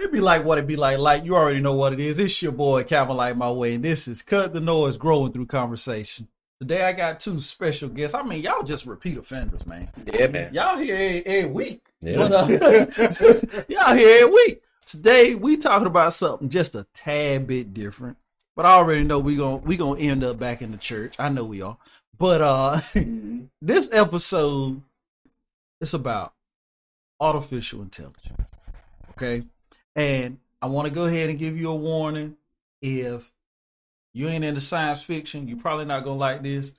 It be like what it be like. Like you already know what it is. It's your boy Calvin Light My Way, and this is Cut the Noise Growing Through Conversation. Today I got two special guests. I mean, y'all just repeat offenders, man. Yeah, man. Y'all here every, every week. Yeah. But, uh, y'all here every week. Today we talking about something just a tad bit different. But I already know we gonna we gonna end up back in the church. I know we are. But uh this episode is about artificial intelligence. Okay. And I want to go ahead and give you a warning. If you ain't into science fiction, you're probably not gonna like this.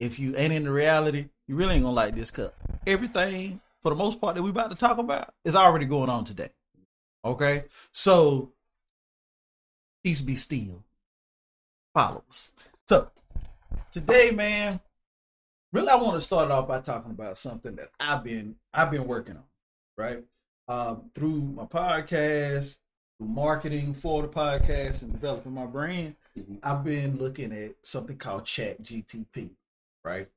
If you ain't into reality, you really ain't gonna like this cut. Everything, for the most part, that we about to talk about is already going on today. Okay? So peace be still. Follows. So today, man, really I want to start off by talking about something that I've been I've been working on, right? Um, through my podcast, through marketing for the podcast and developing my brand, Mhm. I've been looking at something called Chat GTP, right?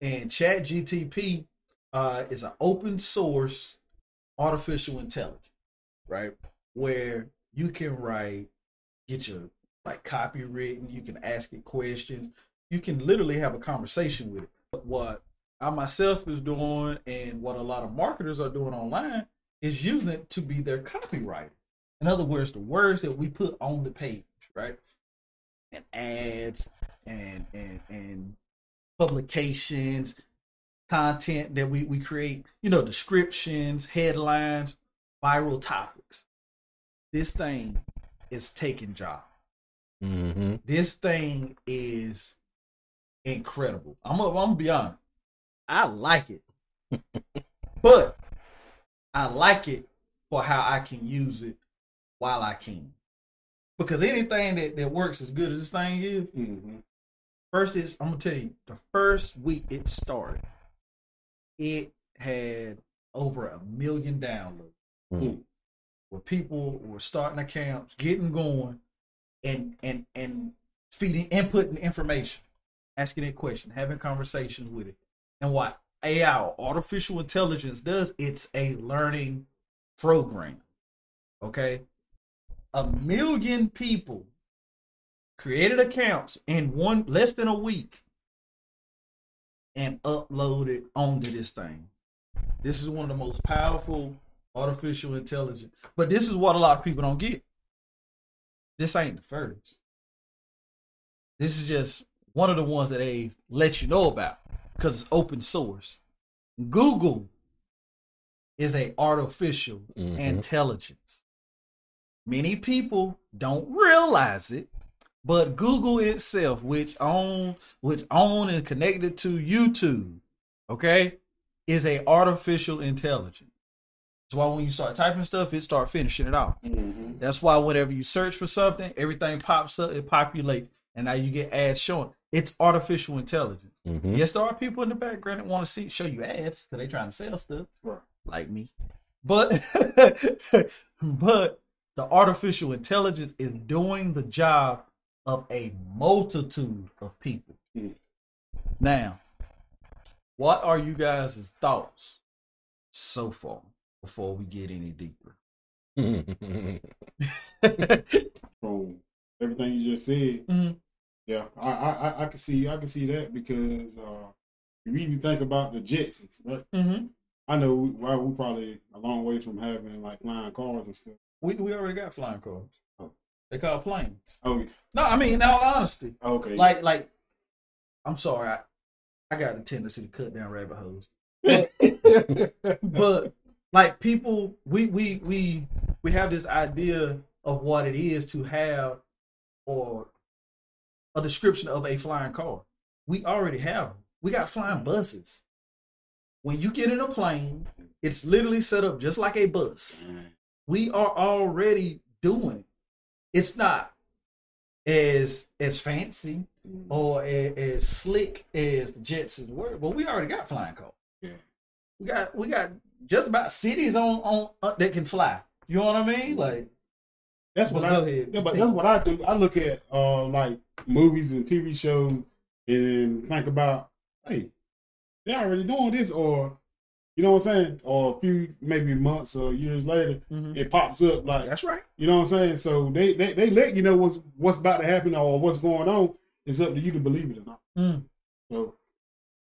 And Chat GTP uh, is an open source artificial intelligence, right? Where you can write, get your like copy written, you can ask it questions, you can literally have a conversation with it. But what I myself is doing and what a lot of marketers are doing online is using it to be their copywriter. In other words, the words that we put on the page, right? And ads and and and publications, content that we, we create, you know, descriptions, headlines, viral topics. This thing is taking job. Mm-hmm. This thing is incredible. I'm gonna, I'm gonna be honest. I like it, but I like it for how I can use it while I can. Because anything that, that works as good as this thing is, Mm-hmm. first is I'm gonna tell you the first week it started, it had over a million downloads. Mhm. Where people were starting accounts, getting going, and and and feeding inputting information, asking it questions, having conversations with it. And what AI artificial intelligence does, it's a learning program. Okay? A million people created accounts in one less than a week and uploaded onto this thing. This is one of the most powerful artificial intelligence. But this is what a lot of people don't get. This ain't the first. This is just one of the ones that they let you know about because it's open source. Google is a artificial Mhm. intelligence. Many people don't realize it, but Google itself, which own which own and connected to YouTube, okay, is a artificial intelligence. That's why when you start typing stuff, it start finishing it off. Mm-hmm. That's why whenever you search for something, everything pops up, it populates, and now you get ads showing. It's artificial intelligence. Mm-hmm. Yes, there are people in the background that want to see show you ads because they trying to sell stuff, Right. like me. But but the artificial intelligence is doing the job of a multitude of people. Hmm. Now, what are you guys' thoughts so far before we get any deeper? from everything you just said. Mhm. Yeah, I, I I- can see I can see that because uh, if you even think about the Jetsons, right? mm-hmm. I know we, well, we're probably a long ways from having like flying cars and stuff. We we already got flying cars. Oh. They call planes. Oh, No, I mean in all honesty, okay. like like I'm sorry, I, I got a tendency to cut down rabbit holes. But like people, we we we we have this idea of what it is to have or a description of a flying car. We already have them. We got flying buses. When you get in a plane, it's literally set up just like a bus. We are already doing it. It's not as as fancy or as, as slick as the Jetsons were, but we already got flying cars. Yeah. We got we got just about cities on on uh, that can fly. You know what I mean? Like that's what Well, I ahead. yeah, but that's what I do. I look at uh like movies and TV shows and think about, hey, they're already doing this, or you know what I'm saying, or a few maybe months or years later, Mhm. it pops up like That's right. you know what I'm saying. So they, they they let you know what's what's about to happen or what's going on. It's up to you to believe it or not. Mm. So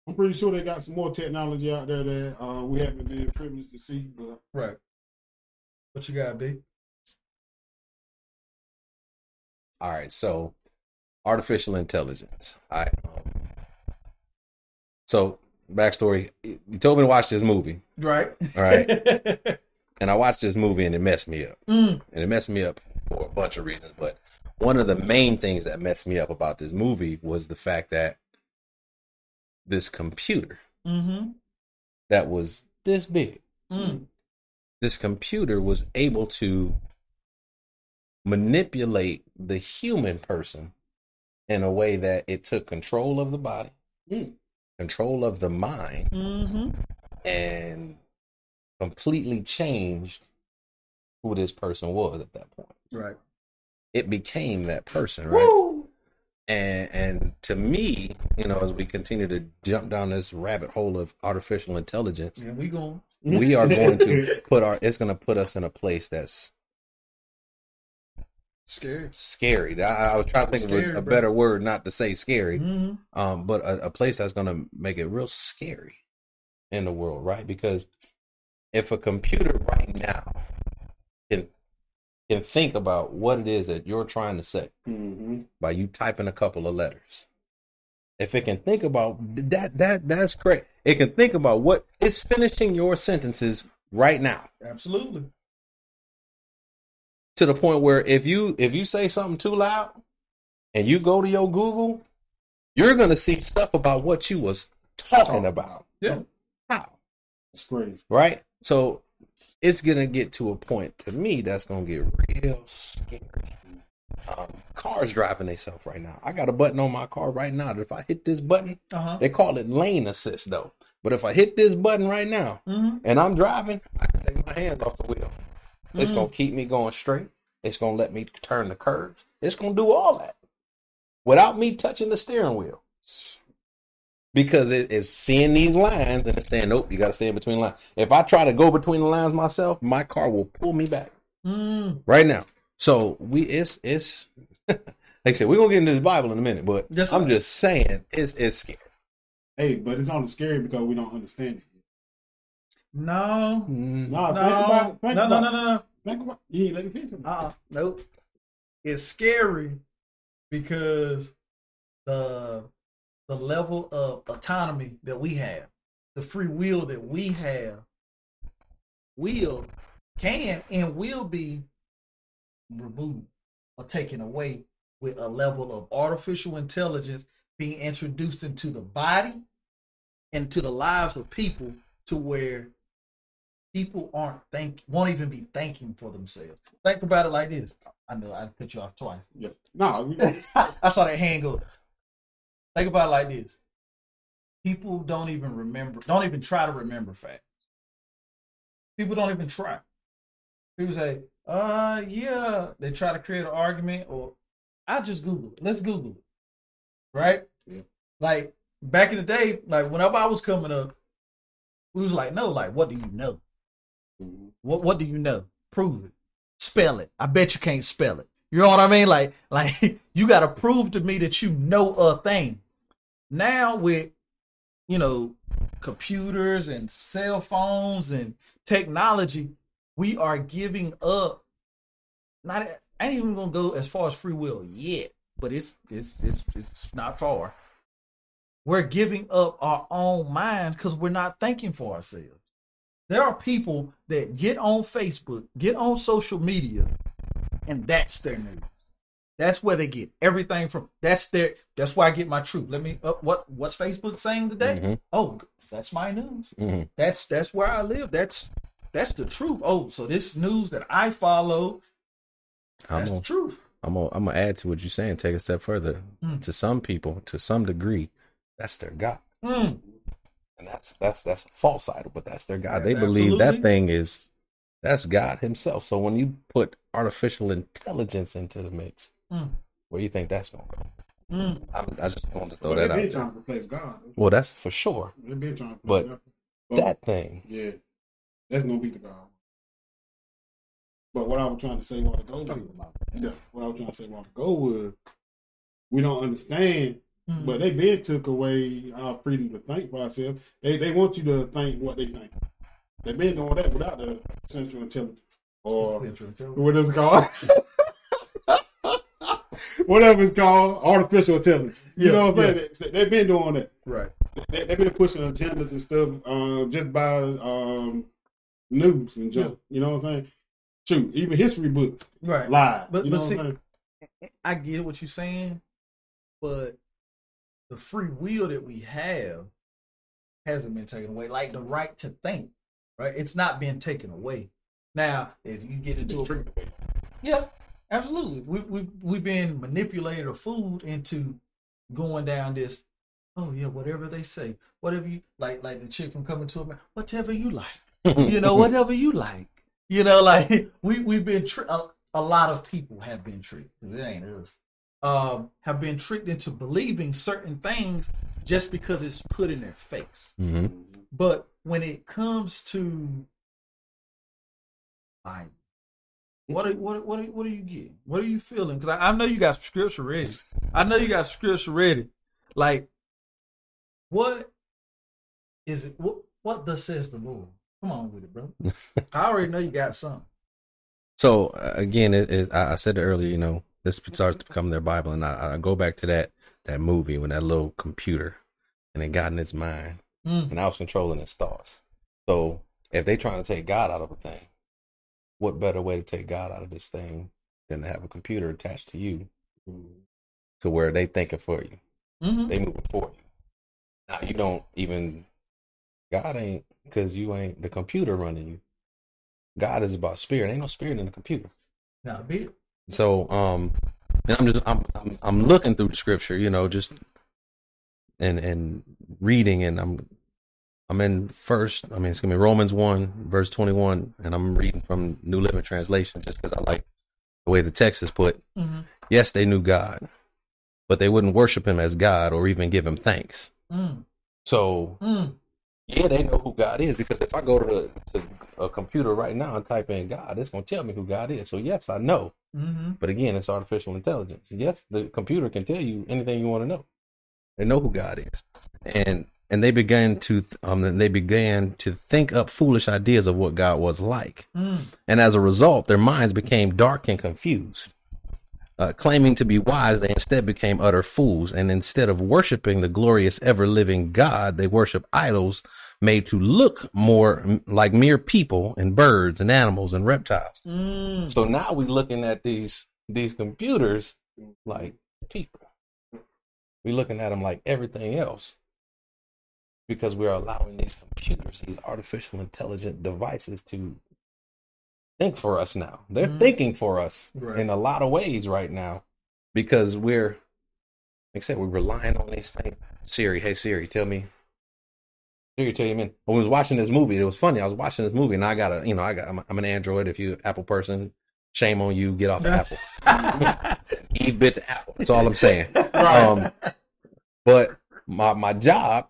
I'm pretty sure they got some more technology out there that uh, we haven't been privileged to see. But Right. What you got, B? All right, so artificial intelligence. I um, so backstory. You told me to watch this movie, Right. All right. and I watched this movie, and it messed me up. Mm. And it messed me up for a bunch of reasons. But one of the main things that messed me up about this movie was the fact that this computer Mm-hmm. that was this big, Mm. this computer was able to manipulate the human person in a way that it took control of the body, Mm. control of the mind, Mm-hmm. and completely changed who this person was at that point. Right. It became that person, right? Woo! And and to me, you know, as we continue to jump down this rabbit hole of artificial intelligence, And we going. we are going to put our it's going to put us in a place that's Scary. scary. I, I was trying to think of a, a better word, not to say scary, Mm-hmm. um, but a, a place that's going to make it real scary in the world, right? Because if a computer right now can can think about what it is that you're trying to say mm-hmm. by you typing a couple of letters, if it can think about that, that that's correct. It can think about what it's finishing your sentences right now Absolutely. To the point where if you if you say something too loud and you go to your Google, you're gonna see stuff about what you was talking about. Yeah. How? it's crazy. Right? So it's gonna get to a point to me that's gonna get real scary. Um, cars driving themselves right now. I got a button on my car right now that if I hit this button, Uh-huh. they call it lane assist though. But if I hit this button right now Mm-hmm. and I'm driving, I can take my hand off the wheel. It's Mhm. gonna keep me going straight. It's gonna let me turn the curves. It's gonna do all that without me touching the steering wheel. Because it is seeing these lines and it's saying, nope, you gotta stay in between lines. If I try to go between the lines myself, my car will pull me back Mm. right now. So we it's it's like I said, we're gonna get into the Bible in a minute, but Yes, I'm sir. just saying it's it's scary. Hey, but it's only scary because we don't understand it. No. Mm. No. think about it. Think No, no, no, it. no, no. Think about it. You ain't let me finish. Uh-uh. Nope. It's scary because the the level of autonomy that we have, the free will that we have, will can and will be removed or taken away with a level of artificial intelligence being introduced into the body and to the lives of people to where people aren't think won't even be thinking for themselves. Think about it like this. I know I cut you off twice. Yeah. We, I saw that hand go. Think about it like this. People don't even remember, don't even try to remember facts. People don't even try. People say, uh, yeah, they try to create an argument or I just Google it. Let's Google it. Right? Yeah. Like back in the day, like whenever I was coming up, we was like, no, like, what do you know? Mhm. What what do you know? Prove it. Spell it. I bet you can't spell it. You know what I mean? Like like you got to prove to me that you know a thing. Now with you know computers and cell phones and technology, we are giving up. Not I ain't even gonna go as far as free will yet, but it's it's it's it's not far. We're giving up our own minds because we're not thinking for ourselves. There are people that get on Facebook, get on social media, and that's their news. That's where they get everything from. That's their. That's where I get my truth. Let me. Uh, what What's Facebook saying today? Mhm. Oh, that's my news. Mhm. That's that's where I live. That's that's the truth. Oh, so this news that I follow, that's gonna, the truth. I'm gonna, I'm gonna add to what you're saying. Take a step further. Mm. To some people, to some degree, that's their God, Mm. And that's that's that's a false idol, but that's their God. Yes, they believe that thing is that's God Himself. So when you put artificial intelligence into the mix, Mm. where you think that's gonna go? Mm. I just wanted to throw Well, that out. trying to replace God. Well, that's for sure. They been trying to But- replace God. that thing. Yeah, that's gonna be the God. But what I was trying to say while ago, was, yeah, what I was trying to say while ago was, we don't understand. Mm. But they been took away our freedom to think for ourselves. They they want you to think what they think. They've been doing that without the central intelligence or what is it called? Whatever it's called, artificial intelligence. You Yeah, know what I'm saying? They, they've been doing that. right. They, they've been pushing agendas and stuff um, just by um, news and junk. You know what I'm saying? Shoot, even history books Right. lie. But- you but know see- I'm saying? I get what you're saying, but the free will that we have hasn't been taken away. Like the right to think, right? It's not being taken away. Now, if you get into a yeah, absolutely. We we we've been manipulated or fooled into going down this. Oh yeah, whatever they say, whatever you like, like the chick from Coming to America, whatever you like, you know, whatever you like, you know, like we we've been tri- a, a lot of people have been tricked. It ain't us. Um, have been tricked into believing certain things just because it's put in their face. hmm But when it comes to like what are, what what are, what are you getting? What are you feeling? Because I, I know you got scripture ready. I know you got scripture ready. Like what is it? What what thus says the Lord? Come on with it, bro. I already know you got something. So uh, again, it, it, I I said earlier. You know, this starts to become their Bible, and I, I go back to that that movie when that little computer, and it got in its mind, Mm. and I was controlling its thoughts. So if they're trying to take God out of a thing, what better way to take God out of this thing than to have a computer attached to you, to where they thinking for you, hmm they moving for you. Now you don't even God ain't because you ain't the computer running you. God is about spirit. Ain't no spirit in the computer. Now, be it. So, um, and I'm just I'm, I'm I'm looking through the scripture, you know, just and and reading, and I'm I'm in first. I mean, it's gonna be Romans one verse twenty one, and I'm reading from New Living Translation just because I like the way the text is put. Mm-hmm. Yes, they knew God, but they wouldn't worship Him as God or even give Him thanks. Mm. So, Mm. Yeah, they know who God is because if I go to, the, to a computer right now and type in God, it's gonna tell me who God is. So, yes, I know. Mm-hmm. But again, it's artificial intelligence. Yes, the computer can tell you anything you want to know. They know who God is, and and they began to um they began to think up foolish ideas of what God was like, Mm. and as a result, their minds became dark and confused. Uh, claiming to be wise, they instead became utter fools, and instead of worshiping the glorious, ever living God, they worship idols made to look more m- like mere people and birds and animals and reptiles. Mm. So now we're looking at these these computers like people. We're looking at them like everything else because we're allowing these computers, these artificial intelligent devices, to think for us now. They're Mhm. thinking for us Right. in a lot of ways right now because we're, like I said, we're relying on these things. Siri, hey Siri, tell me. Siri, tell you, man. When I was watching this movie, it was funny. I was watching this movie, and I got a, you know, I got, I'm, I'm an Android. If you Apple person, shame on you. Get off the Apple. Eve bit the apple. That's all I'm saying. Um, but my my job,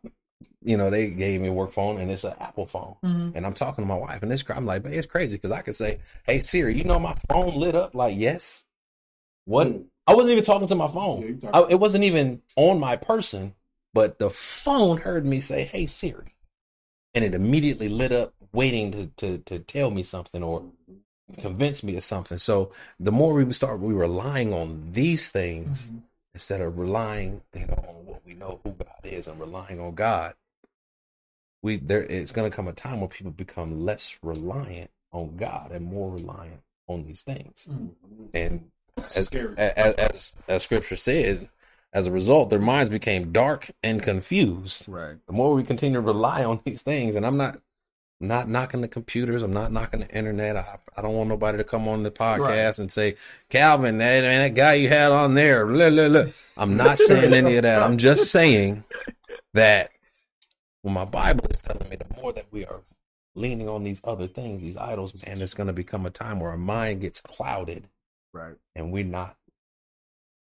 you know, they gave me a work phone, and it's an Apple phone. Mhm. And I'm talking to my wife, and it's I'm like, man, it's crazy because I could say, "Hey Siri, you know my phone lit up." Like, yes. What? I wasn't even talking to my phone. talking- I, it wasn't even on my person, but the phone heard me say, "Hey Siri," and it immediately lit up, waiting to to to tell me something or convince me of something. So the more we start, we relying on these things Mhm. instead of relying, you know, on what we know who God is and relying on God. We there it's going to come a time where people become less reliant on God and more reliant on these things. Mm. And as, scary. as as as scripture says, as a result, their minds became dark and confused. Right. The more we continue to rely on these things, and I'm not not knocking the computers, I'm not knocking the internet. I, I don't want nobody to come on the podcast and say, Calvin, that, man, that guy you had on there, blah, blah, blah. I'm not saying any of that. I'm just saying that when my Bible is telling me the more that we are leaning on these other things, these idols, man, there's going to become a time where our mind gets clouded Right. and we're not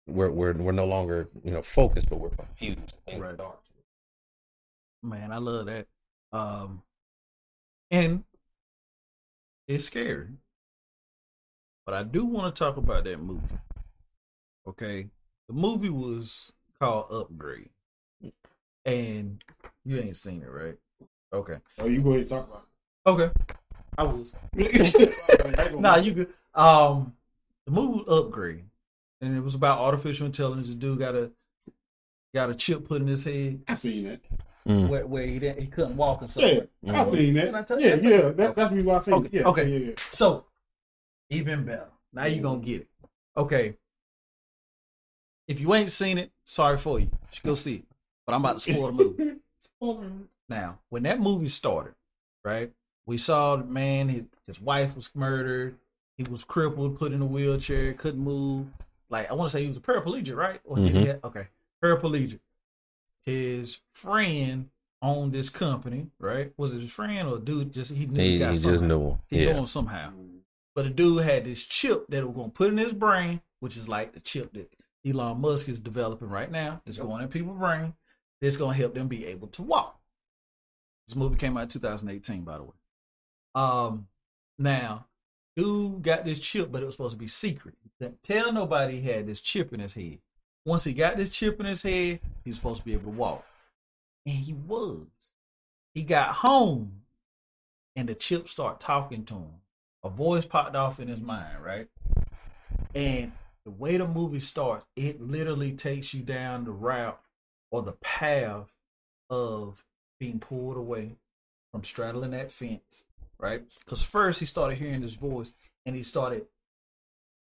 we're we're we're no longer you know focused, but we're confused. Are Right. dark. Man, I love that. Um, and it's scary. But I do want to talk about that movie. Okay, the movie was called Upgrade, and you ain't seen it, right? Okay. Oh, you go ahead and talk about it. Okay. I was. it. nah, you could. Um, the movie was Upgrade, and it was about artificial intelligence. The dude got a got a chip put in his head I seen it. Mm. where, where he didn't, he couldn't walk and stuff. Yeah, I seen Can I tell you? Yeah, Can I tell yeah. you? That, that's me why I seen Okay, it. Yeah, okay. yeah, yeah. So, even better. Now you're gonna get it. Okay. If you ain't seen it, sorry for you. You should go see it. But I'm about to spoil the movie. Now, when that movie started, right? We saw the man, his, his wife was murdered. He was crippled, put in a wheelchair, couldn't move. Like I want to say he was a paraplegic, right? Or did he Mhm. have- okay, paraplegic. His friend owned this company, right? Was it his friend or a dude? Just he knew He, the he guy just knew him. He knew Yeah. him somehow. But the dude had this chip that was going to put in his brain, which is like the chip that Elon Musk is developing right now. It's going in people's brain. It's going to help them be able to walk. This movie came out in 2018, by the way. Um, now, dude got this chip, but it was supposed to be secret. Tell nobody he had this chip in his head. Once he got this chip in his head, he was supposed to be able to walk. And he was. He got home, and the chip started talking to him a voice popped off in his mind, right? And the way the movie starts, it literally takes you down the route or the path of being pulled away from straddling that fence, right? Because first he started hearing this voice and he started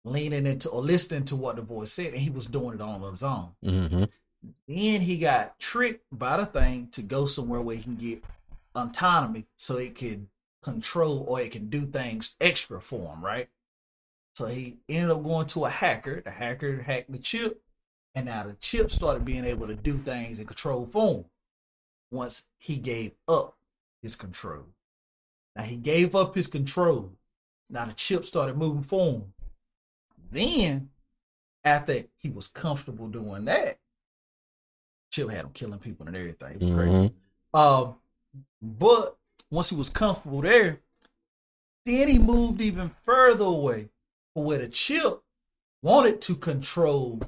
leaning into or listening to what the voice said, and he was doing it all on his own. hmm Then he got tricked by the thing to go somewhere where he can get autonomy so it can control or it can do things extra for him, right? So he ended up going to a hacker. The hacker hacked the chip, and now the chip started being able to do things in control form once he gave up his control. Now he gave up his control. Now the chip started moving for him. Then, after he was comfortable doing that, Chip had him killing people and everything. It was crazy. Um, but once he was comfortable there, then he moved even further away from where the chip wanted to control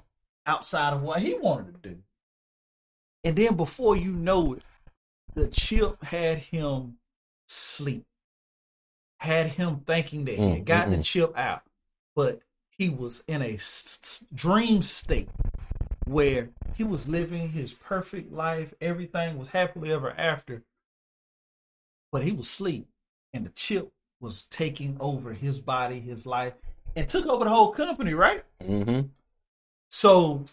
outside of what he wanted to do. And then before you know it, the chip had him sleep, had him thinking that he had got the mm, mm. chip out, but he was in a s- dream state where he was living his perfect life. Everything was happily ever after. But he was asleep, and the chip was taking over his body, his life, and took over the whole company, right? hmm So,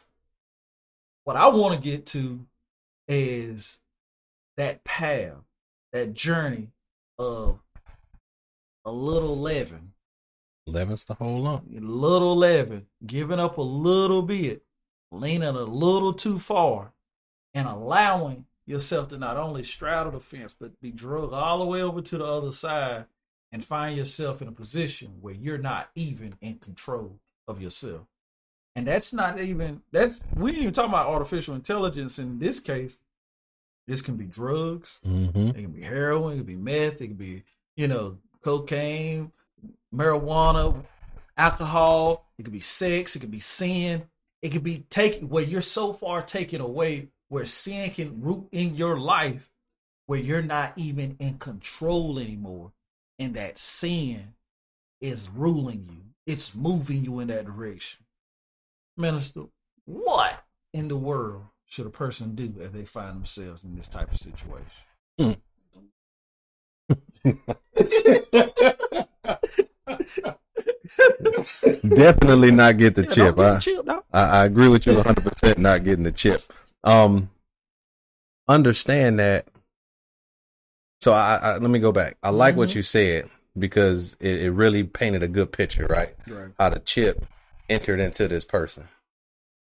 what I want to get to is that path, that journey of a little leaven, Leaven's the whole lump. a little leaven, giving up a little bit, leaning a little too far, and allowing yourself to not only straddle the fence, but be drugged all the way over to the other side and find yourself in a position where you're not even in control of yourself. And that's not even that's we ain't even talking about artificial intelligence in this case. This can be drugs, hmm it can be heroin, it can be meth, it can be, you know, cocaine, marijuana, alcohol, it could be sex, it could be sin. It could be taken where you're so far taken away where sin can root in your life where you're not even in control anymore. And that sin is ruling you. It's moving you in that direction. Minister, what in the world should a person do if they find themselves in this type of situation? Definitely not get the Yeah, chip. get I, chip, dog. I, I agree with you 100 percent not getting the chip. Um, understand that. So I, I let me go back. I like what Mhm. you said because it, it really painted a good picture, right? Right. How the chip entered into this person.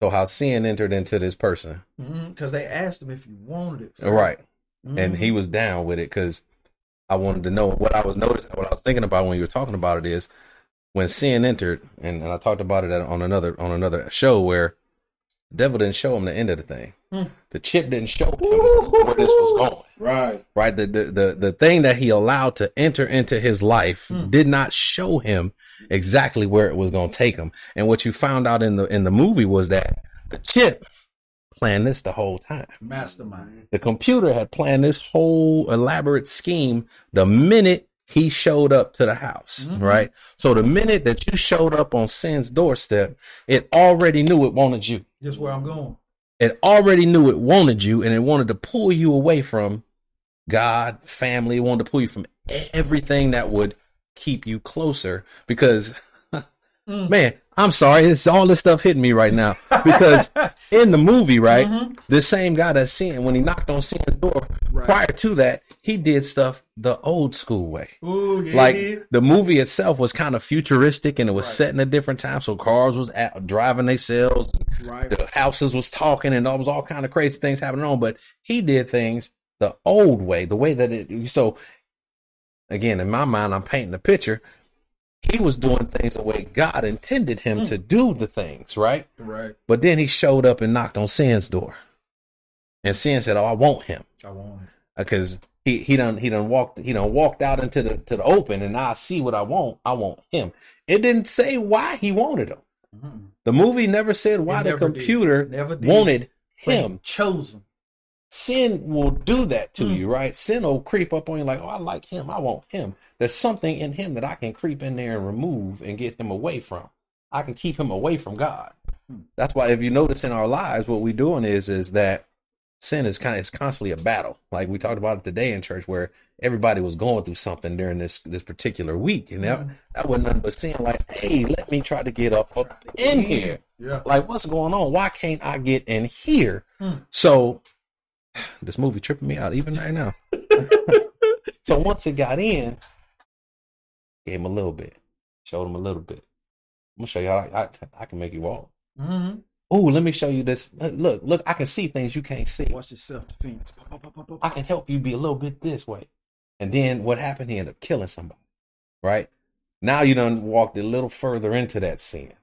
So how sin entered into this person, Because they asked him if he wanted it. first. right? And Mhm. he was down with it because I wanted to know what I was noticing. What I was thinking about when you were talking about it is when sin entered, and, and I talked about it on another on another show where the devil didn't show him the end of the thing. Mm. The chip didn't show him where this was going. Right. Right. The, the the the thing that he allowed to enter into his life Mm. did not show him exactly where it was going to take him. And what you found out in the in the movie was that the chip planned this the whole time. Mastermind. The computer had planned this whole elaborate scheme the minute he showed up to the house, Mhm. right? So the minute that you showed up on sin's doorstep, it already knew it wanted you. Just where I'm going. It already knew it wanted you and it wanted to pull you away from God, family, it wanted to pull you from everything that would keep you closer because Mm. man, I'm sorry, it's all this stuff hitting me right now because in the movie, right, Mhm. this same guy that's seeing when he knocked on Sin's door, Right. prior to that, he did stuff the old school way. Ooh, yeah, like yeah. the movie itself was kind of futuristic and it was Right. set in a different time. So cars was at, driving themselves, Right. the houses was talking, and there was all kind of crazy things happening on. But he did things the old way, the way that it. So again, in my mind, I'm painting a picture. He was doing things the way God intended him Hmm. to do the things, right? Right. But then he showed up and knocked on Sin's door. And Sin said, Oh, I want him. I want it. Because he, he done he done walked he done walked out into the to the open and now I see what I want. I want him. It didn't say why he wanted him. Mhm. The movie never said why the did. computer Never did. wanted But he him. Sin will do that to Mm. you, right? Sin will creep up on you like, oh, I like him. I want him. There's something in him that I can creep in there and remove and get him away from. I can keep him away from God. Mm. That's why if you notice in our lives, what we're doing is is that sin is kind of it's constantly a battle. Like we talked about it today in church where everybody was going through something during this this particular week. And that, that wasn't nothing but sin like, hey, let me try to get up, up in here. Yeah. Like, what's going on? Why can't I get in here? Hmm. So, this movie tripping me out even right now. so once it got in, gave him a little bit, showed him a little bit. I'm gonna show you how I, I, I can make you walk. Mm-hmm. Oh, let me show you this. Look, Look, I can see things you can't see. Watch your self defense. I can help you be a little bit this way. And then what happened? He ended up killing somebody. Right? Now you done walked a little further into that sin.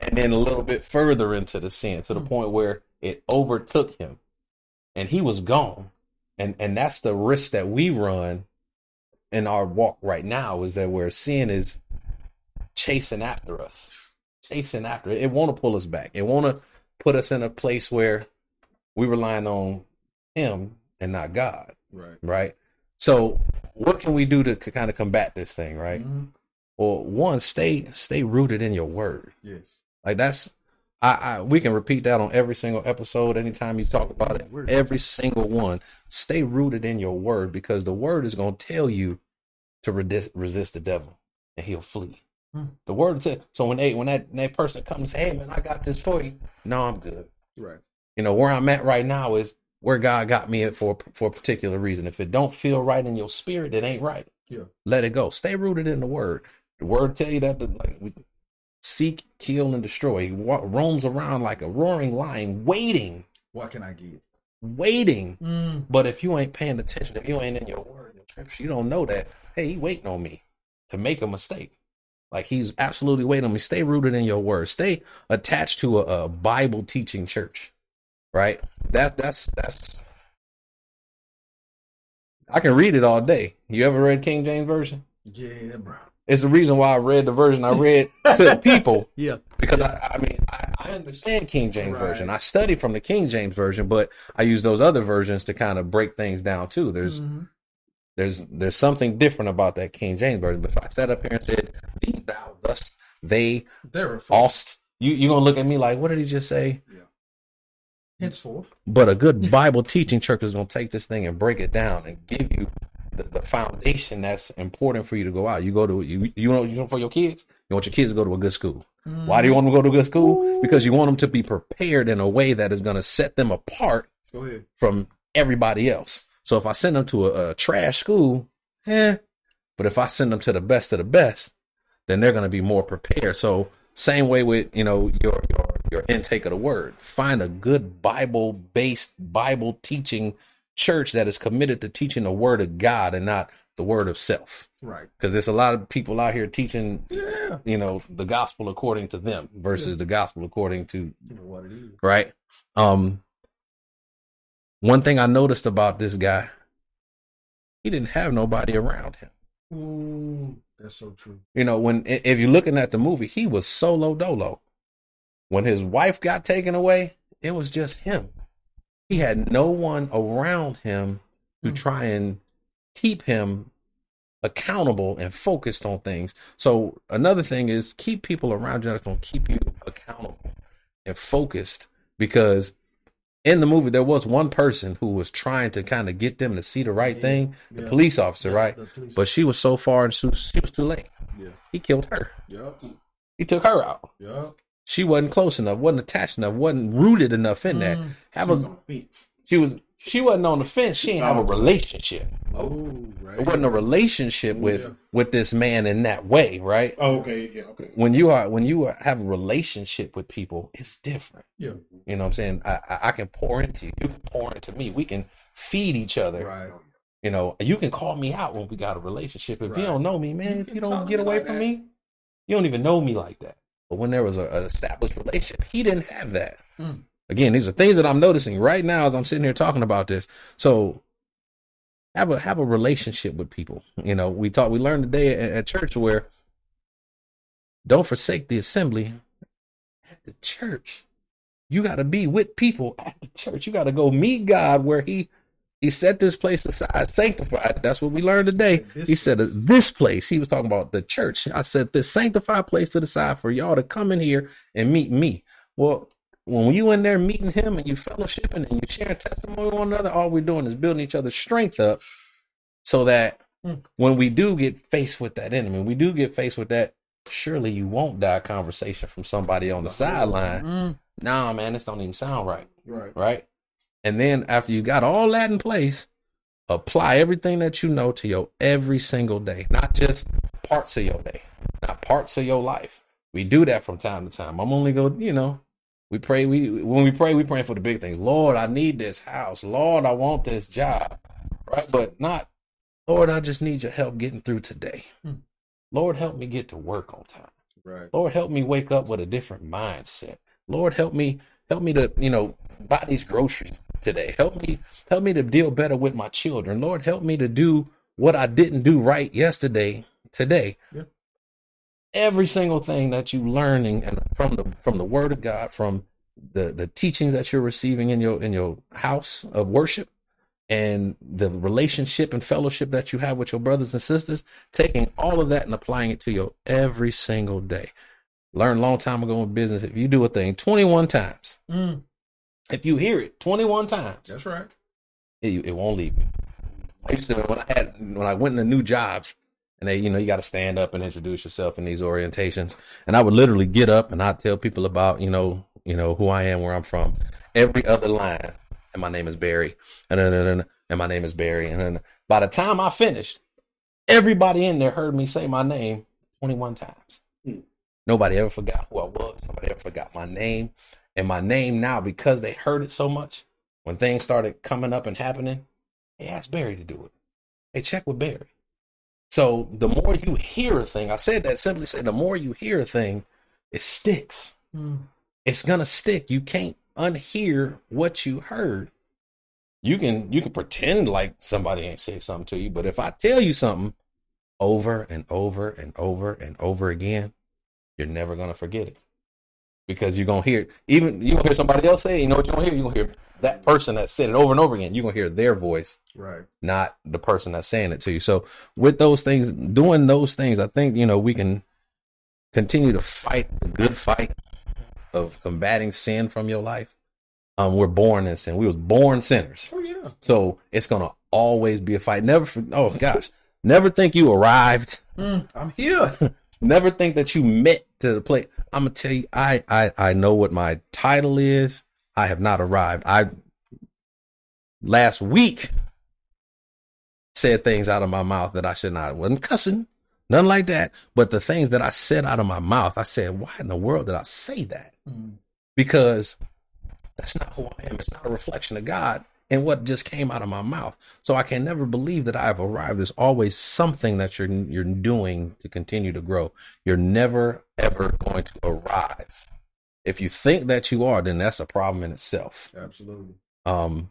And then a little bit further into the sin to the Hmm. point where it overtook him. And he was gone. And and that's the risk that we run in our walk right now is that where sin is chasing after us. Chasing after it. It want to pull us back. It want to put us in a place where we relying on him and not God Right. right? So, what can we do to kind of combat this thing, right? Mhm. Well, one, stay stay rooted in your word. Yes. Like that's, I, I we can repeat that on every single episode. Anytime you talk about it, every single one, stay rooted in your word because the word is going to tell you to resist, resist the devil and he'll flee. Hmm. The word said. So when they when that that person comes, hey man, I got this for you. No, I'm good Right. you know where i'm at right now is where god got me at for for a particular reason if it don't feel right in your spirit it ain't right Yeah. let it go stay rooted in the word the word tell you that the, like we seek kill and destroy. He wa- roams around like a roaring lion waiting. What can I get? waiting. Mm. but if you ain't paying attention if you ain't in your word your scripture you don't know that hey he waiting on me to make a mistake. Like he's absolutely waiting on me. Stay rooted in your word. Stay attached to a, a bible teaching church right? That that's that's i can read it all day. You ever read king james version? Yeah, bro. It's the reason why i read the version i read to people Yeah. because I, I mean I, I understand King James Right. version. I study from the King James version, but I use those other versions to kind of break things down too. There's Mhm. there's there's something different about that King James version. But if I sat up here and said, "Thee, thou, thus, they, There ost," you you gonna look at me like, "What did he just say?" Yeah. henceforth. But a good Bible teaching church is gonna take this thing and break it down and give you the, the foundation that's important for you to go out. You go to you you know you know for your kids. You want your kids to go to a good school. Why do you want them to go to a good school? Because you want them to be prepared in a way that is going to set them apart from everybody else. So if I send them to a, a trash school, eh. But if I send them to the best of the best, then they're going to be more prepared. So same way with you know your your your intake of the word. Find a good Bible based Bible teaching church that is committed to teaching the word of God and not the word of self. Right. Because there's a lot of people out here teaching Yeah. you know the gospel according to them versus Yeah. the gospel according to what it is. right um One thing I noticed about this guy, he didn't have nobody around him. Ooh, that's so true. You know, when if you're looking at the movie, he was solo dolo. When his wife got taken away, it was just him. He had no one around him to Mm. try and keep him accountable and focused on things. So another thing is keep people around you that's gonna keep you accountable and focused because in the movie there was one person who was trying to kind of get them to see the right Yeah, thing, the yeah. police officer, Yeah, right? police- But she was so far and she was, she was too late. yeah, He killed her. yep, He took her out. yep. She wasn't close enough, wasn't attached enough, wasn't rooted enough in that. Mm. Have She was a on the fence. she was she wasn't on the fence. She didn't have a relationship. Oh, right. It wasn't a relationship with Yeah. with this man in that way, right? Oh, okay, yeah, okay. When you are when you are, have a relationship with people, it's different. Yeah, You know what I'm saying? I, I I can pour into you. You can pour into me. We can feed each other. right. You know, you can call me out when we got a relationship. If Right. you don't know me, man, You if you don't get away like from that. me, you don't even know me like that. But when there was a, an established relationship, he didn't have that. Mm. Again, these are things that I'm noticing right now as I'm sitting here talking about this. So have a have a relationship with people. You know, we talked we learned today at, at church where don't forsake the assembly at the church. You got to be with people at the church. You got to go meet God where he he set this place aside, sanctified. That's what we learned today. This he said this place. He was talking about the church. I said this sanctified place to the side for y'all to come in here and meet me. Well, when you in there meeting him and you fellowshipping and you sharing testimony with one another, all we're doing is building each other's strength up so that Mm. when we do get faced with that enemy, we do get faced with that, surely you won't die conversation from somebody on the sideline. Mm. Nah, man, this don't even sound right. Right. Right. And then after you got all that in place, apply everything that you know to your every single day, not just parts of your day, not parts of your life. We do that from time to time. I'm only go, you know, we pray. We when we pray, we praying for the big things. Lord, I need this house. Lord, I want this job. Right, but not. Lord, I just need your help getting through today. Hmm. Lord, help me get to work on time. Right. Lord, help me wake up with a different mindset. Lord, help me, help me to, you know, buy these groceries today. Help me, help me to deal better with my children. Lord, help me to do what I didn't do right yesterday, today. Yeah. Every single thing that you learning and from the from the word of God, from the the teachings that you're receiving in your in your house of worship and the relationship and fellowship that you have with your brothers and sisters, taking all of that and applying it to your every single day. Learned a long time ago in business. If you do a thing 21 times, Mm. If you hear it 21 times, That's right. it, it won't leave you. I used to when I had when I went into new jobs and they, you know, you got to stand up and introduce yourself in these orientations. And I would literally get up and I'd tell people about, you know, you know, who I am, where I'm from. Every other line. And my name is Barry. And then, and, then- and my name is Barry. And then by the time I finished, everybody in there heard me say my name 21 times. Hmm. Nobody ever forgot who I was. Nobody ever forgot my name. And my name now, because they heard it so much, when things started coming up and happening, they asked Barry to do it. They check with Barry. So the more you hear a thing, I said that simply said the more you hear a thing, it sticks. Mm. It's gonna stick. You can't unhear what you heard. You can you can pretend like somebody ain't said something to you, but if I tell you something over and over and over and over again, you're never gonna forget it. Because you're gonna hear even you gonna hear somebody else say, you know what you're gonna hear? You're gonna hear that person that said it over and over again, you're gonna hear their voice Right. not the person that's saying it to you. So with those things, doing those things, I think, you know, we can continue to fight the good fight of combating sin from your life. Um, we're born in sin. We was born sinners. Oh yeah. So it's gonna always be a fight. Never oh gosh. Never think you arrived. Mm. I'm here. Never think that you met to the plate. I'm gonna tell you, I I I know what my title is. I have not arrived. I last week said things out of my mouth that I should not. I wasn't cussing, nothing like that. But the things that I said out of my mouth, I said, why in the world did I say that? Mm. Because that's not who I am. It's not a reflection of God and what just came out of my mouth. So I can never believe that I've arrived. There's always something that you're you're doing to continue to grow. You're never ever going to arrive. If you think that you are, then that's a problem in itself. Absolutely. Um,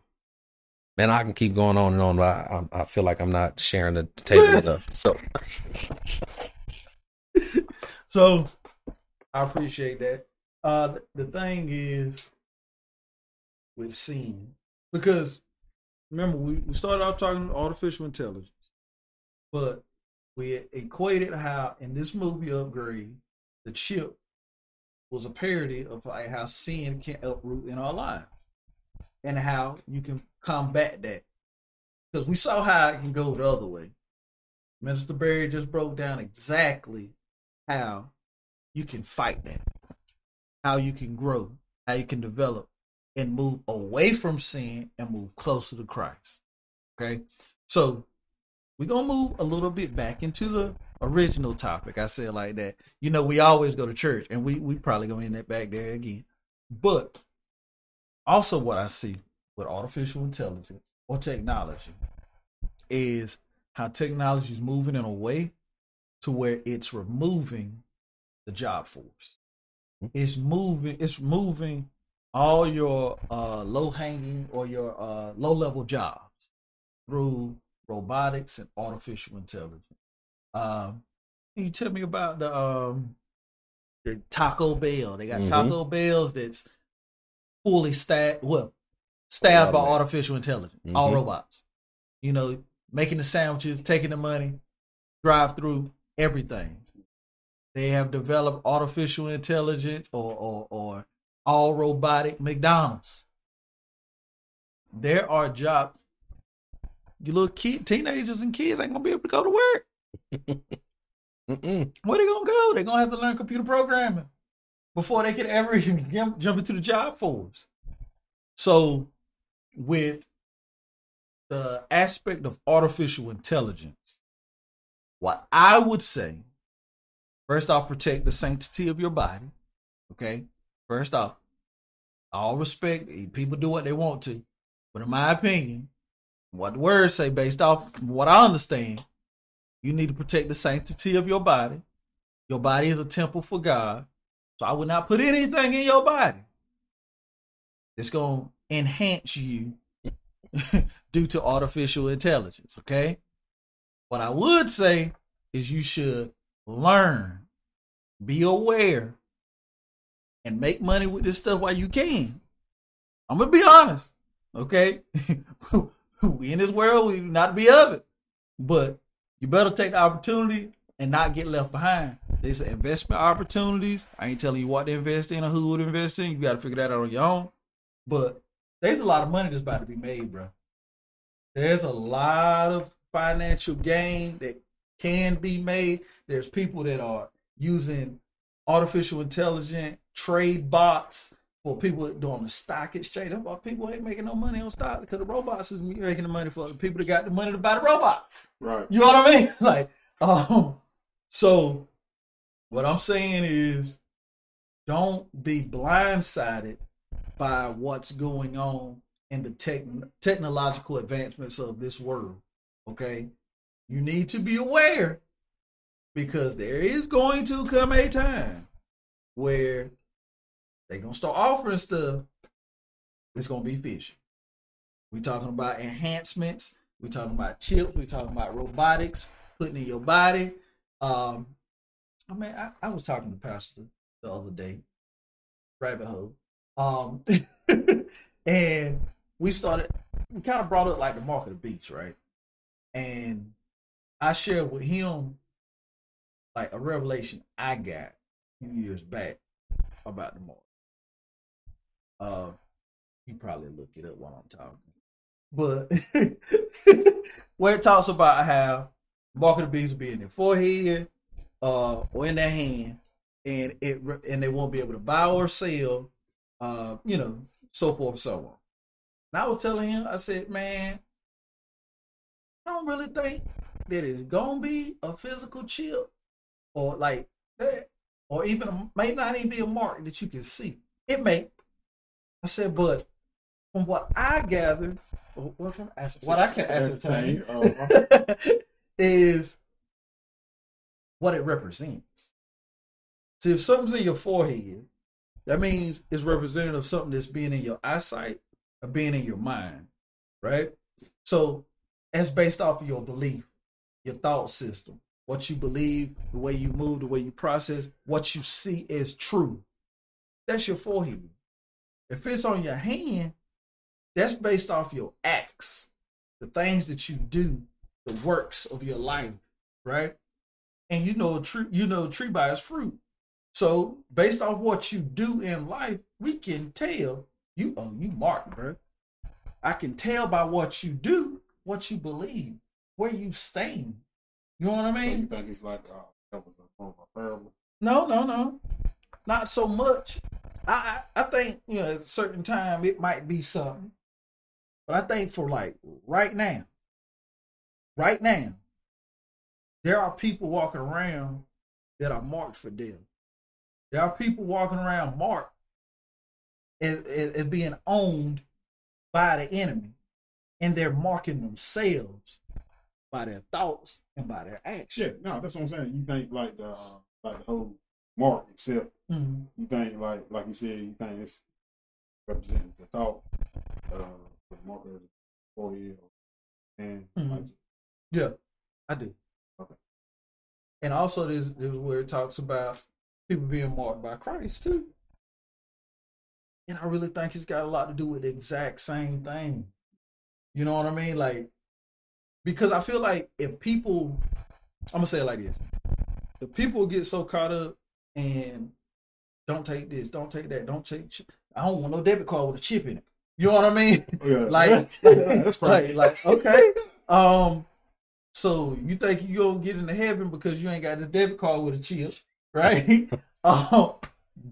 Man, I can keep going on and on, but I, I I feel like I'm not sharing the table enough. So So I appreciate that. Uh the thing is with sin, because remember we, we started off talking artificial intelligence, but we equated how in this movie upgrade the chip was a parody of like how sin can uproot in our lives and how you can combat that. Because we saw how it can go the other way. Minister Barry just broke down exactly how you can fight that, how you can grow, how you can develop and move away from sin and move closer to Christ. Okay, so we're gonna move a little bit back into the original topic. I said like that. You know, we always go to church, and we we probably gonna end that back there again. But also, what I see with artificial intelligence or technology is how technology is moving in a way to where it's removing the job force. Mm-hmm. It's moving. It's moving all your uh, low hanging or your uh, low level jobs through robotics and artificial intelligence. Can you tell me about the um, the Taco Bell? They got Mhm. Taco Bells that's fully staffed. Well, staffed by artificial intelligence, all Mhm. robots. You know, making the sandwiches, taking the money, drive through everything. They have developed artificial intelligence or or, or all robotic McDonald's. There are jobs. You little kid, teenagers and kids ain't gonna be able to go to work. Where they gonna go? They're gonna have to learn computer programming before they could ever even jump jump into the job force. So, with the aspect of artificial intelligence, what I would say, first I'll protect the sanctity of your body. Okay, first off, all respect. People do what they want to, but in my opinion, what the words say, based off what I understand, you need to protect the sanctity of your body. Your body is a temple for God. So I would not put anything in your body that's going to enhance you due to artificial intelligence. Okay. What I would say is you should learn, be aware, and make money with this stuff while you can. I'm to be honest. Okay. we in this world, we not be of it. But you better take the opportunity and not get left behind. There's investment opportunities. I ain't telling you what to invest in or who to invest in. You got to figure that out on your own. But there's a lot of money that's about to be made, bro. There's a lot of financial gain that can be made. There's people that are using artificial intelligence trade bots for people doing the stock exchange. That's why people ain't making no money on stock because the robots is making the money for the people that got the money to buy the robots. Right. You know what I mean? Like, um, so what I'm saying is don't be blindsided by what's going on in the tech technological advancements of this world. Okay. You need to be aware because there is going to come a time where they're gonna start offering stuff. It's gonna be fishy. We're talking about enhancements. we're talking about chips. we're talking about robotics putting in your body. Um, I mean, I, I was talking to Pastor the other day, rabbit hole. Um, and we started. We kind of brought up like the mark of the beast, right? And I shared with him like a revelation I got a few years back about the mark. Uh, you probably look it up while I'm talking but where it talks about how mark of the beast will be in their forehead uh, or in their hand, and it and they won't be able to buy or sell, uh, you know, so forth and so on. And I was telling him, I said, man, I don't really think that it's gonna be a physical chip or like that, or even a, may not even be a mark that you can see. It may. I said, but from what I gathered, or what, from, what I can ascertain, Uh, is what it represents. See, if something's in your forehead, that means it's representative of something that's being in your eyesight or being in your mind, right? So that's based off of your belief, your thought system, what you believe, the way you move, the way you process, what you see as true. That's your forehead. If it's on your hand, that's based off your acts, the things that you do, the works of your life, right? And you know a tree, you know tree by its fruit. So based off what you do in life, we can tell you oh you marked, bro. I can tell by what you do, what you believe, where you stand. You know what I So you mean? think it's like uh, that was a parable? No, no, no, not so much. I I, I think you know at a certain time it might be something, but I think for like right now, right now, there are people walking around that are marked for death. There are people walking around marked as, as, as being owned by the enemy, and they're marking themselves by their thoughts by their actions. Shit, no, that's what I'm saying. You think like the uh, like the whole mark itself. Mhm. You think like like you said, you think it's representing the thought, uh, the marker, the forehead, and Mhm. like, Yeah, I do. Okay. And also, this there's where it talks about people being marked by Christ too. And I really think it's got a lot to do with the exact same thing. You know what I mean? Like, because I feel like if people, I'm gonna say it like this: the people get so caught up and don't take this, don't take that, don't take, I don't want no debit card with a chip in it. You know what I mean? yeah, like that's right. like, like okay um so you think you gonna get into heaven because you ain't got the debit card with a chip right um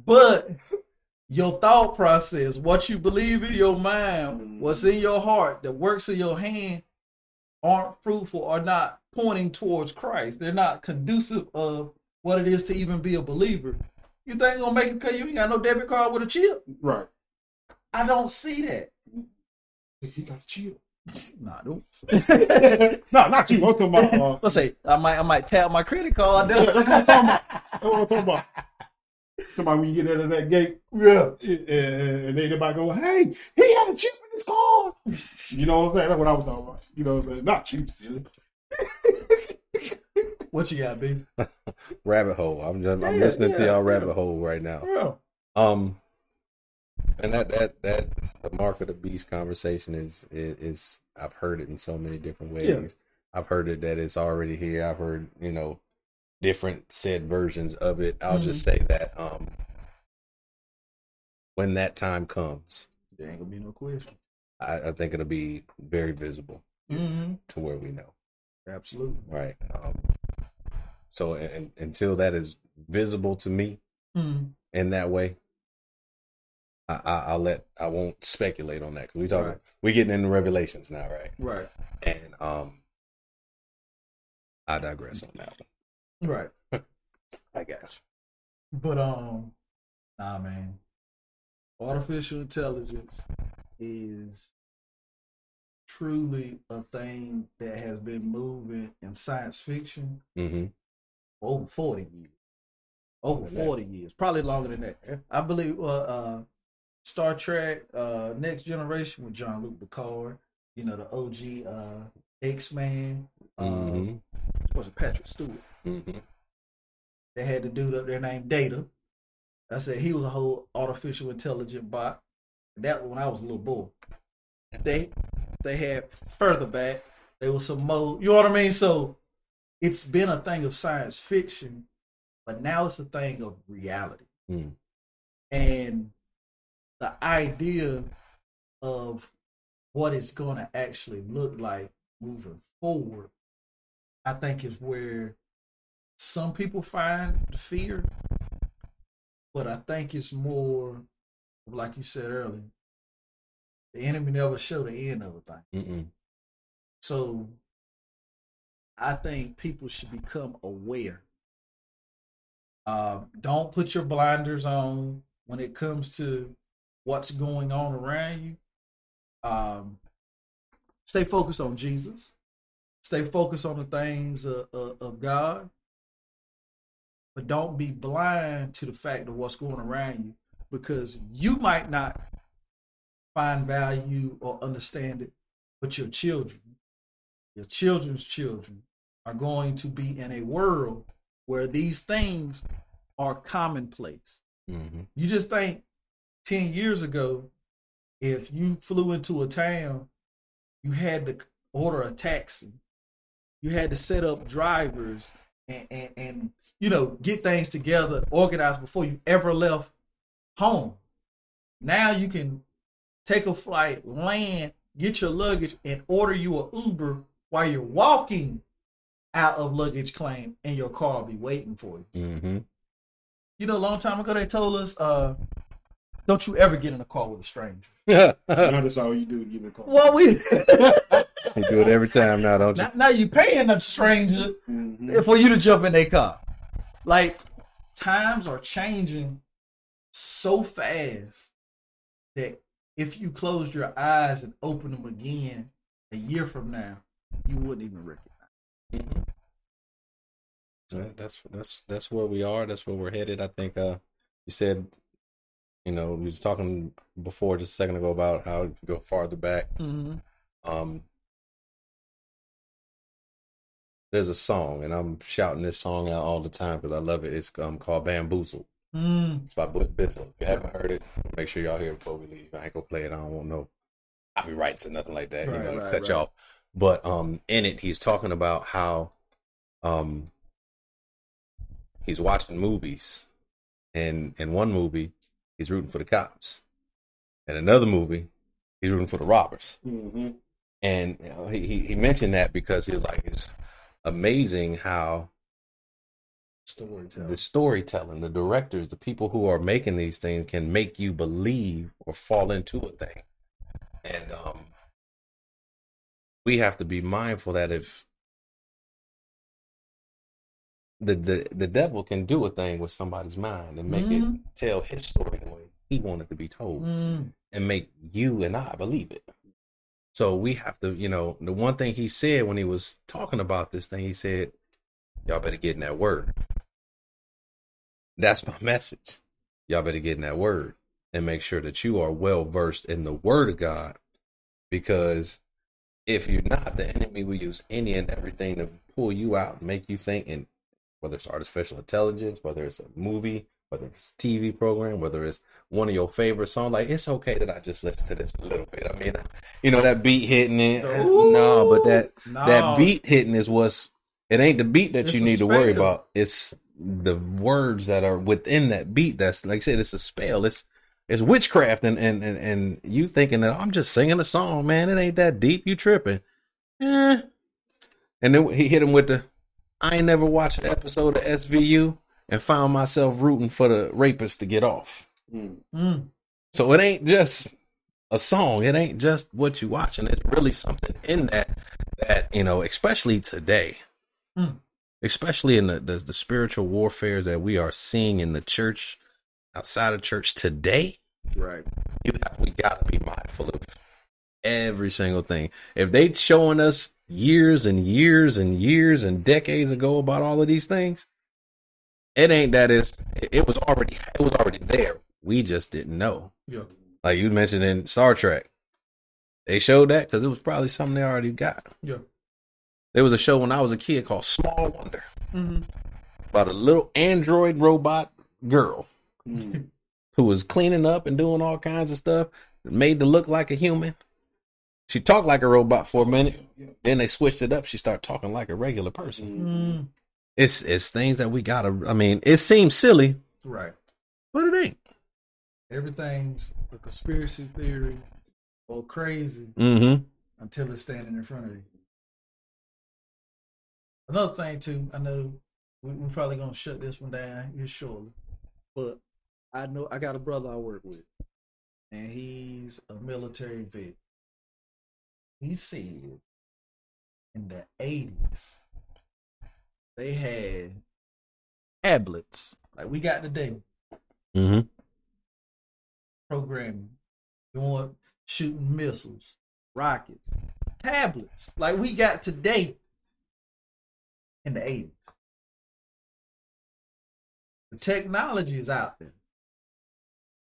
but your thought process what you believe in your mind what's in your heart the works of your hand aren't fruitful are not pointing towards christ they're not conducive of what it is to even be a believer you think I'm gonna make it because you ain't got no debit card with a chip right. i don't see that He got chill. nah don't no, not you. I'm talking about. Uh, Let's say I might I might tap my credit card. That's what I'm talking about. That's what I'm talking about. Somebody when you get out of that gate, yeah. and, and they everybody go, "Hey, he had a chip in his car." You know what I'm saying? That's what I was talking about. You know what I'm saying? Not cheap, silly. What you got, B? rabbit hole. I'm just, I'm Yeah, listening to y'all yeah. rabbit hole right now. Yeah. Um, and that that that the mark of the beast conversation is is, is I've heard it in so many different ways. Yeah. I've heard it that it's already here. I've heard you know different said versions of it. I'll just Mm-hmm. say that um, when that time comes, There ain't gonna be no question. I, I think it'll be very visible Mm-hmm. to where we know. Absolutely. Right. Um, so and, until that is visible to me, Mm-hmm. in that way. I, I I'll let I won't speculate on that because we talk Right. we getting into revelations now, right? Right. And um, I digress on that one. Right. I got you. But um, nah, man. Artificial intelligence is truly a thing that has been moving in science fiction Mm-hmm. over forty years. Over Longer than that. forty years, probably longer than that. I believe uh, uh Star Trek, uh Next Generation with Jean-Luc Picard, you know, the OG uh X Man, uh Mm-hmm. was it Patrick Stewart? Mm-hmm. They had the dude up there named Data. I said he was a whole artificial intelligent bot. That when I was a little boy. They they had further back, there was some more you know what I mean? So it's been a thing of science fiction, but now it's a thing of reality. Mm. And the idea of what it's gonna actually look like moving forward, I think is where some people find the fear, but I think it's more like you said earlier. The enemy never show the end of a thing. Mm-mm. So I think people should become aware. Um, don't put your blinders on when it comes to what's going on around you. Um, stay focused on Jesus. Stay focused on the things of, of, of God. But don't be blind to the fact of what's going around you because you might not find value or understand it, but your children, your children's children, are going to be in a world where these things are commonplace. Mm-hmm. You just think 10 years ago, if you flew into a town, you had to order a taxi, you had to set up drivers and, and, and you know, get things together, organized before you ever left home. Now you can take a flight, land, get your luggage, and order you a Uber while you're walking out of luggage claim, and your car will be waiting for you. Mm-hmm. You know, a long time ago they told us, uh, don't you ever get in a car with a stranger. now that's all you do to get in the car. Well, we You do it every time now, don't you? now, now you paying a stranger Mhm. for you to jump in their car. Like times are changing so fast that if you closed your eyes and opened them again a year from now, you wouldn't even recognize. That- that's that's that's where we are. That's where we're headed. I think. Uh, you said, you know, we was talking before just a second ago about how you go farther back. Mm-hmm. Um, there's a song, and I'm shouting this song out all the time because I love it. It's um called Bamboozle. Mm. It's by Butch Bizzle. If you haven't heard it, make sure y'all hear it before we leave. I ain't gonna play it. I don't want no copyrights or nothing like that. Right, you know, right, cut right. off. But um, in it, he's talking about how um he's watching movies, and in one movie, he's rooting for the cops, and another movie, he's rooting for the robbers. Mhm. And you know, he, he he mentioned that because he was like, it's amazing how Storytelling. the storytelling, the directors, the people who are making these things can make you believe or fall into a thing. And um we have to be mindful that if the the, the devil can do a thing with somebody's mind and make Mhm. it tell his story the way he wanted to be told Mm. and make you and I believe it. So we have to, you know, the one thing he said when he was talking about this thing, he said, Y'all better get in that word. That's my message. Y'all better get in that word and make sure that you are well versed in the word of God. Because if you're not, the enemy will use any and everything to pull you out make you think, and whether it's artificial intelligence, whether it's a movie, whether it's a TV program, whether it's one of your favorite songs, like it's okay that I just listen to this a little bit. I mean, you know, that beat hitting it. Ooh. no, but that No. that beat hitting is what's it ain't the beat that It's you a need to worry about. It's the words that are within that beat. That's like I said, it's a spell. It's it's witchcraft and and and, and you thinking that I'm just singing a song, man. It ain't that deep. You tripping. Eh. And then he hit him with the I ain't never watched an episode of SVU and found myself rooting for the rapist to get off. Mm. Mm. So it ain't just a song. It ain't just what you watching. It's really something in that that you know, especially today, Mm. especially in the, the the spiritual warfare that we are seeing in the church, outside of church today. Right. You have, we got to be mindful of every single thing. If they showing us years and years and years and decades ago about all of these things, it ain't that it's it was already it was already there. We just didn't know Yeah. like you mentioned in Star Trek. They showed that because it was probably something they already got. Yeah. There was a show when I was a kid called Small Wonder Mm-hmm. about a little android robot girl Mm. who was cleaning up and doing all kinds of stuff, made to look like a human. She talked like a robot for a minute. Then they switched it up. She started talking like a regular person. Mm. It's it's things that we gotta. I mean, it seems silly, Right. but it ain't. Everything's a conspiracy theory or crazy Mm-hmm. until it's standing in front of you. Another thing too, I know we, we're probably gonna shut this one down here shortly, but I know I got a brother I work with, and he's a military vet. He said in the eighties they had tablets like we got today, Mm-hmm. programming, doing shooting missiles, rockets, tablets like we got today in the 80s. The technology is out there.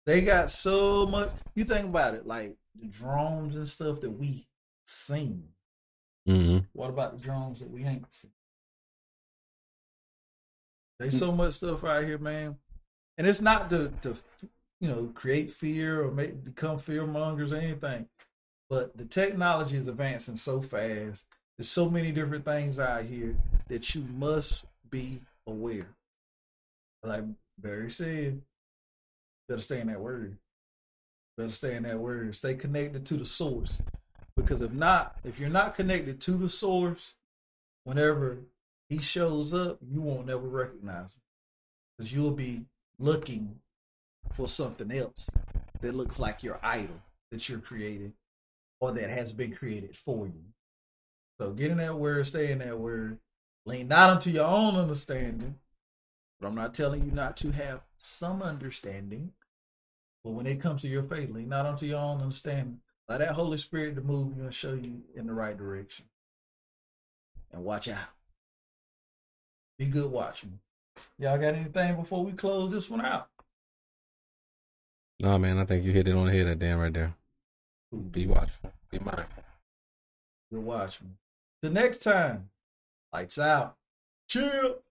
They got so much. You think about it, like the drones and stuff that we seen. hmm What about the drones that we ain't seen? There's so much stuff out here, man, and it's not to to you know create fear or make become fear mongers or anything, but the technology is advancing so fast. There's so many different things out here that you must be aware. Like Barry said, better stay in that word. Better stay in that word. Stay connected to the source. Because if not, if you're not connected to the source, whenever he shows up, you won't ever recognize him. Because you'll be looking for something else that looks like your idol that you're creating or that has been created for you. So get in that word, stay in that word. Lean not unto your own understanding. But I'm not telling you not to have some understanding. But when it comes to your faith, lean not unto your own understanding. Allow that Holy Spirit to move you and show you in the right direction. And watch out. Be good watchman. Y'all got anything before we close this one out? No, man, I think you hit it on the head, that damn right there. Hmm. Be watchful. Be mindful. Be watchman. The next time, lights out. Chill.